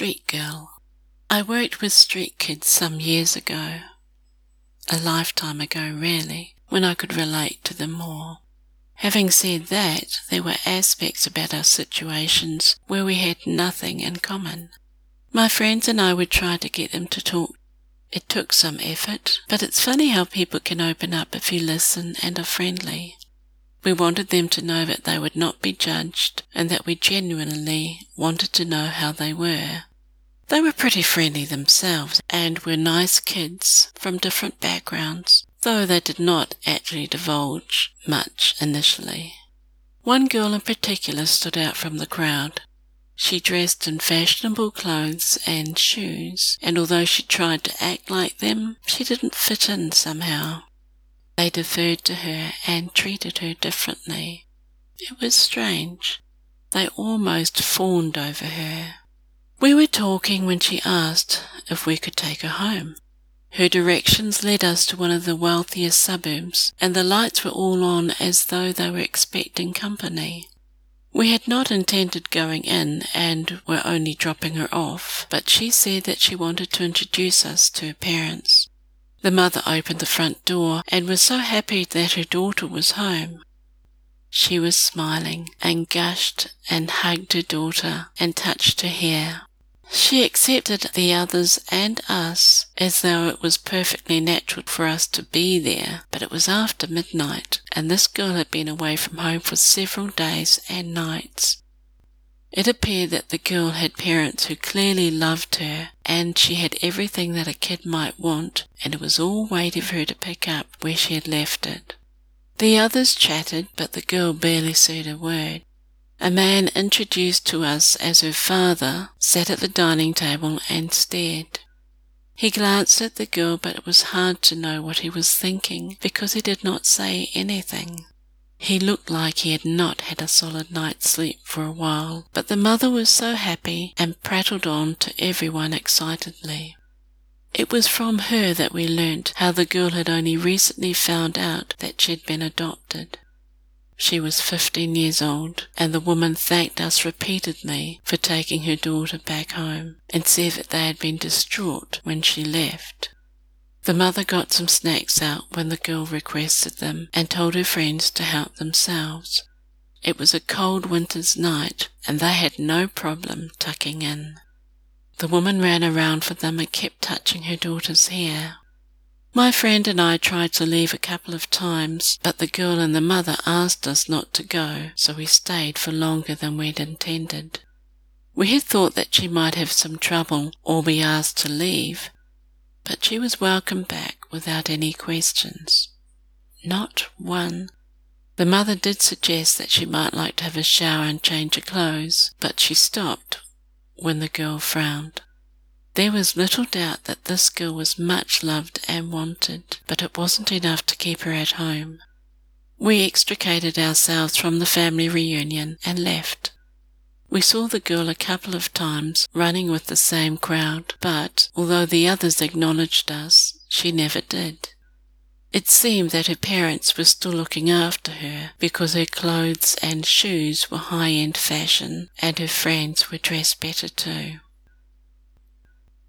street girl. I worked with street kids some years ago. A lifetime ago, really, when I could relate to them more. Having said that, there were aspects about our situations where we had nothing in common. My friends and I would try to get them to talk. It took some effort, but it's funny how people can open up if you listen and are friendly. We wanted them to know that they would not be judged and that we genuinely wanted to know how they were. They were pretty friendly themselves and were nice kids from different backgrounds though they did not actually divulge much initially. One girl in particular stood out from the crowd. She dressed in fashionable clothes and shoes, and although she tried to act like them, she didn't fit in somehow. They deferred to her and treated her differently. It was strange. They almost fawned over her. We were talking when she asked if we could take her home. Her directions led us to one of the wealthiest suburbs, and the lights were all on as though they were expecting company. We had not intended going in and were only dropping her off, but she said that she wanted to introduce us to her parents. The mother opened the front door and was so happy that her daughter was home. She was smiling and gushed and hugged her daughter and touched her hair. She accepted the others and us as though it was perfectly natural for us to be there, but it was after midnight, and this girl had been away from home for several days and nights. It appeared that the girl had parents who clearly loved her, and she had everything that a kid might want, and it was all waiting for her to pick up where she had left it. The others chatted, but the girl barely said a word. A man introduced to us as her father sat at the dining table and stared. He glanced at the girl, but it was hard to know what he was thinking because he did not say anything. He looked like he had not had a solid night's sleep for a while, but the mother was so happy and prattled on to everyone excitedly. It was from her that we learnt how the girl had only recently found out that she had been adopted. She was fifteen years old, and the woman thanked us repeatedly for taking her daughter back home and said that they had been distraught when she left. The mother got some snacks out when the girl requested them and told her friends to help themselves. It was a cold winter's night, and they had no problem tucking in. The woman ran around for them and kept touching her daughter's hair. My friend and I tried to leave a couple of times, but the girl and the mother asked us not to go, so we stayed for longer than we'd intended. We had thought that she might have some trouble or be asked to leave, but she was welcomed back without any questions. Not one. The mother did suggest that she might like to have a shower and change her clothes, but she stopped when the girl frowned. There was little doubt that this girl was much loved and wanted, but it wasn't enough to keep her at home. We extricated ourselves from the family reunion and left. We saw the girl a couple of times running with the same crowd, but although the others acknowledged us, she never did. It seemed that her parents were still looking after her because her clothes and shoes were high end fashion and her friends were dressed better too.